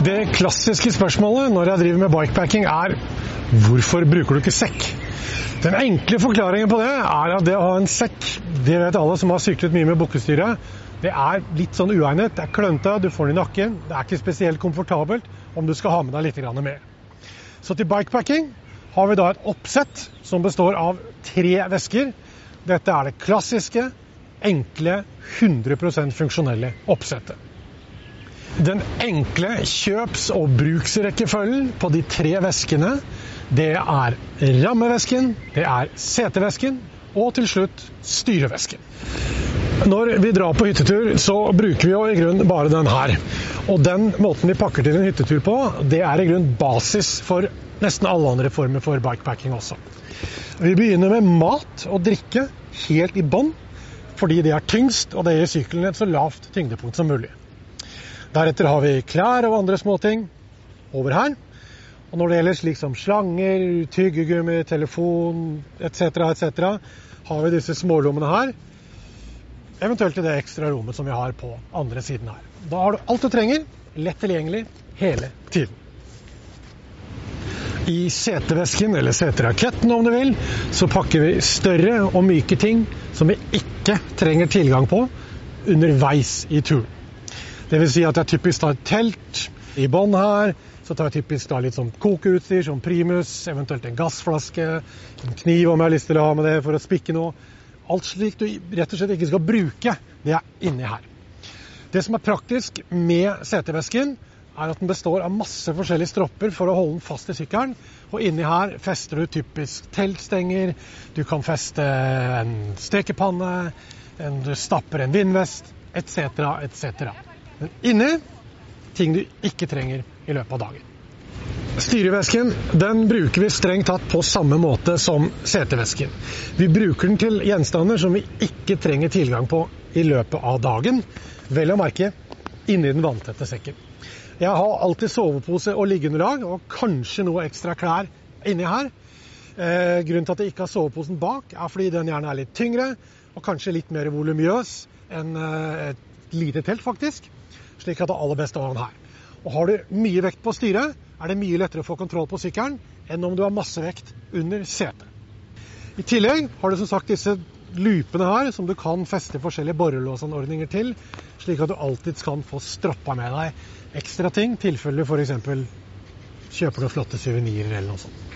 klassiske spørsmålet når jeg driver med bikepacking er hvorfor bruker du ikke sekk? Den enkle forklaringen på det er at det å ha en sekk, det vet alle som har syklet mye med bukkestyre, det er litt sånn uegnet. Det er klønete, du får den i nakken. Det er ikke spesielt komfortabelt om du skal ha med deg litt mer. Så til bikepacking har vi da et oppsett som består av tre vesker. Dette er det klassiske, enkle, 100% funksjonelle oppsettet. Den enkle kjøps- og bruksrekkefølgen på de tre veskene, det er rammevesken, det er setevesken og til slutt styrevesken. Når vi drar på hyttetur, så bruker vi jo i grunnen bare den her. Og den måten vi pakker til en hyttetur på, det er i grunnen basis for nesten alle andre former for bikepacking også. Vi begynner med mat og drikke helt i bånn, fordi det er tyngst, og det gir sykkelen et så lavt tyngdepunkt som mulig. Deretter har vi klær og andre småting over her. Og når det gjelder slik som slanger, tyggegummi, telefon etc., etc., har vi disse smålommene her. Eventuelt i det ekstra rommet som vi har på andre siden her. Da har du alt du trenger, lett tilgjengelig hele tiden. I setevesken, eller seteraketten om du vil, så pakker vi større og myke ting som vi ikke trenger tilgang på underveis i turen. Dvs. Si at jeg typisk tar telt i bånn her. Så tar jeg typisk litt sånn kokeutstyr, som primus, eventuelt en gassflaske, en kniv om jeg har lyst til å ha med det for å spikke noe. Alt slikt du rett og slett ikke skal bruke, det er inni her. Det som er praktisk med setevesken, er at den består av masse forskjellige stropper for å holde den fast i sykkelen. Og inni her fester du typisk teltstenger, du kan feste en stekepanne, du stapper en vindvest, etc., etc. Men inni ting du ikke trenger i løpet av dagen. Styrevesken den bruker vi strengt tatt på samme måte som setevesken. Vi bruker den til gjenstander som vi ikke trenger tilgang på i løpet av dagen. Vel å merke inni den vanntette sekken. Jeg har alltid sovepose og liggeunderlag, og kanskje noe ekstra klær inni her. Eh, grunnen til at jeg ikke har soveposen bak, er fordi den gjerne er litt tyngre og kanskje litt mer volumiøs enn eh, lite telt, faktisk. Slik at det er aller beste å ha her. Og Har du mye vekt på styret, er det mye lettere å få kontroll på sykkelen enn om du har masse vekt under setet. I tillegg har du som sagt disse loopene her som du kan feste forskjellige borrelåsanordninger til, slik at du alltid kan få stroppa med deg ekstra ting, tilfelle du f.eks. kjøper noen flotte suvenirer eller noe sånt.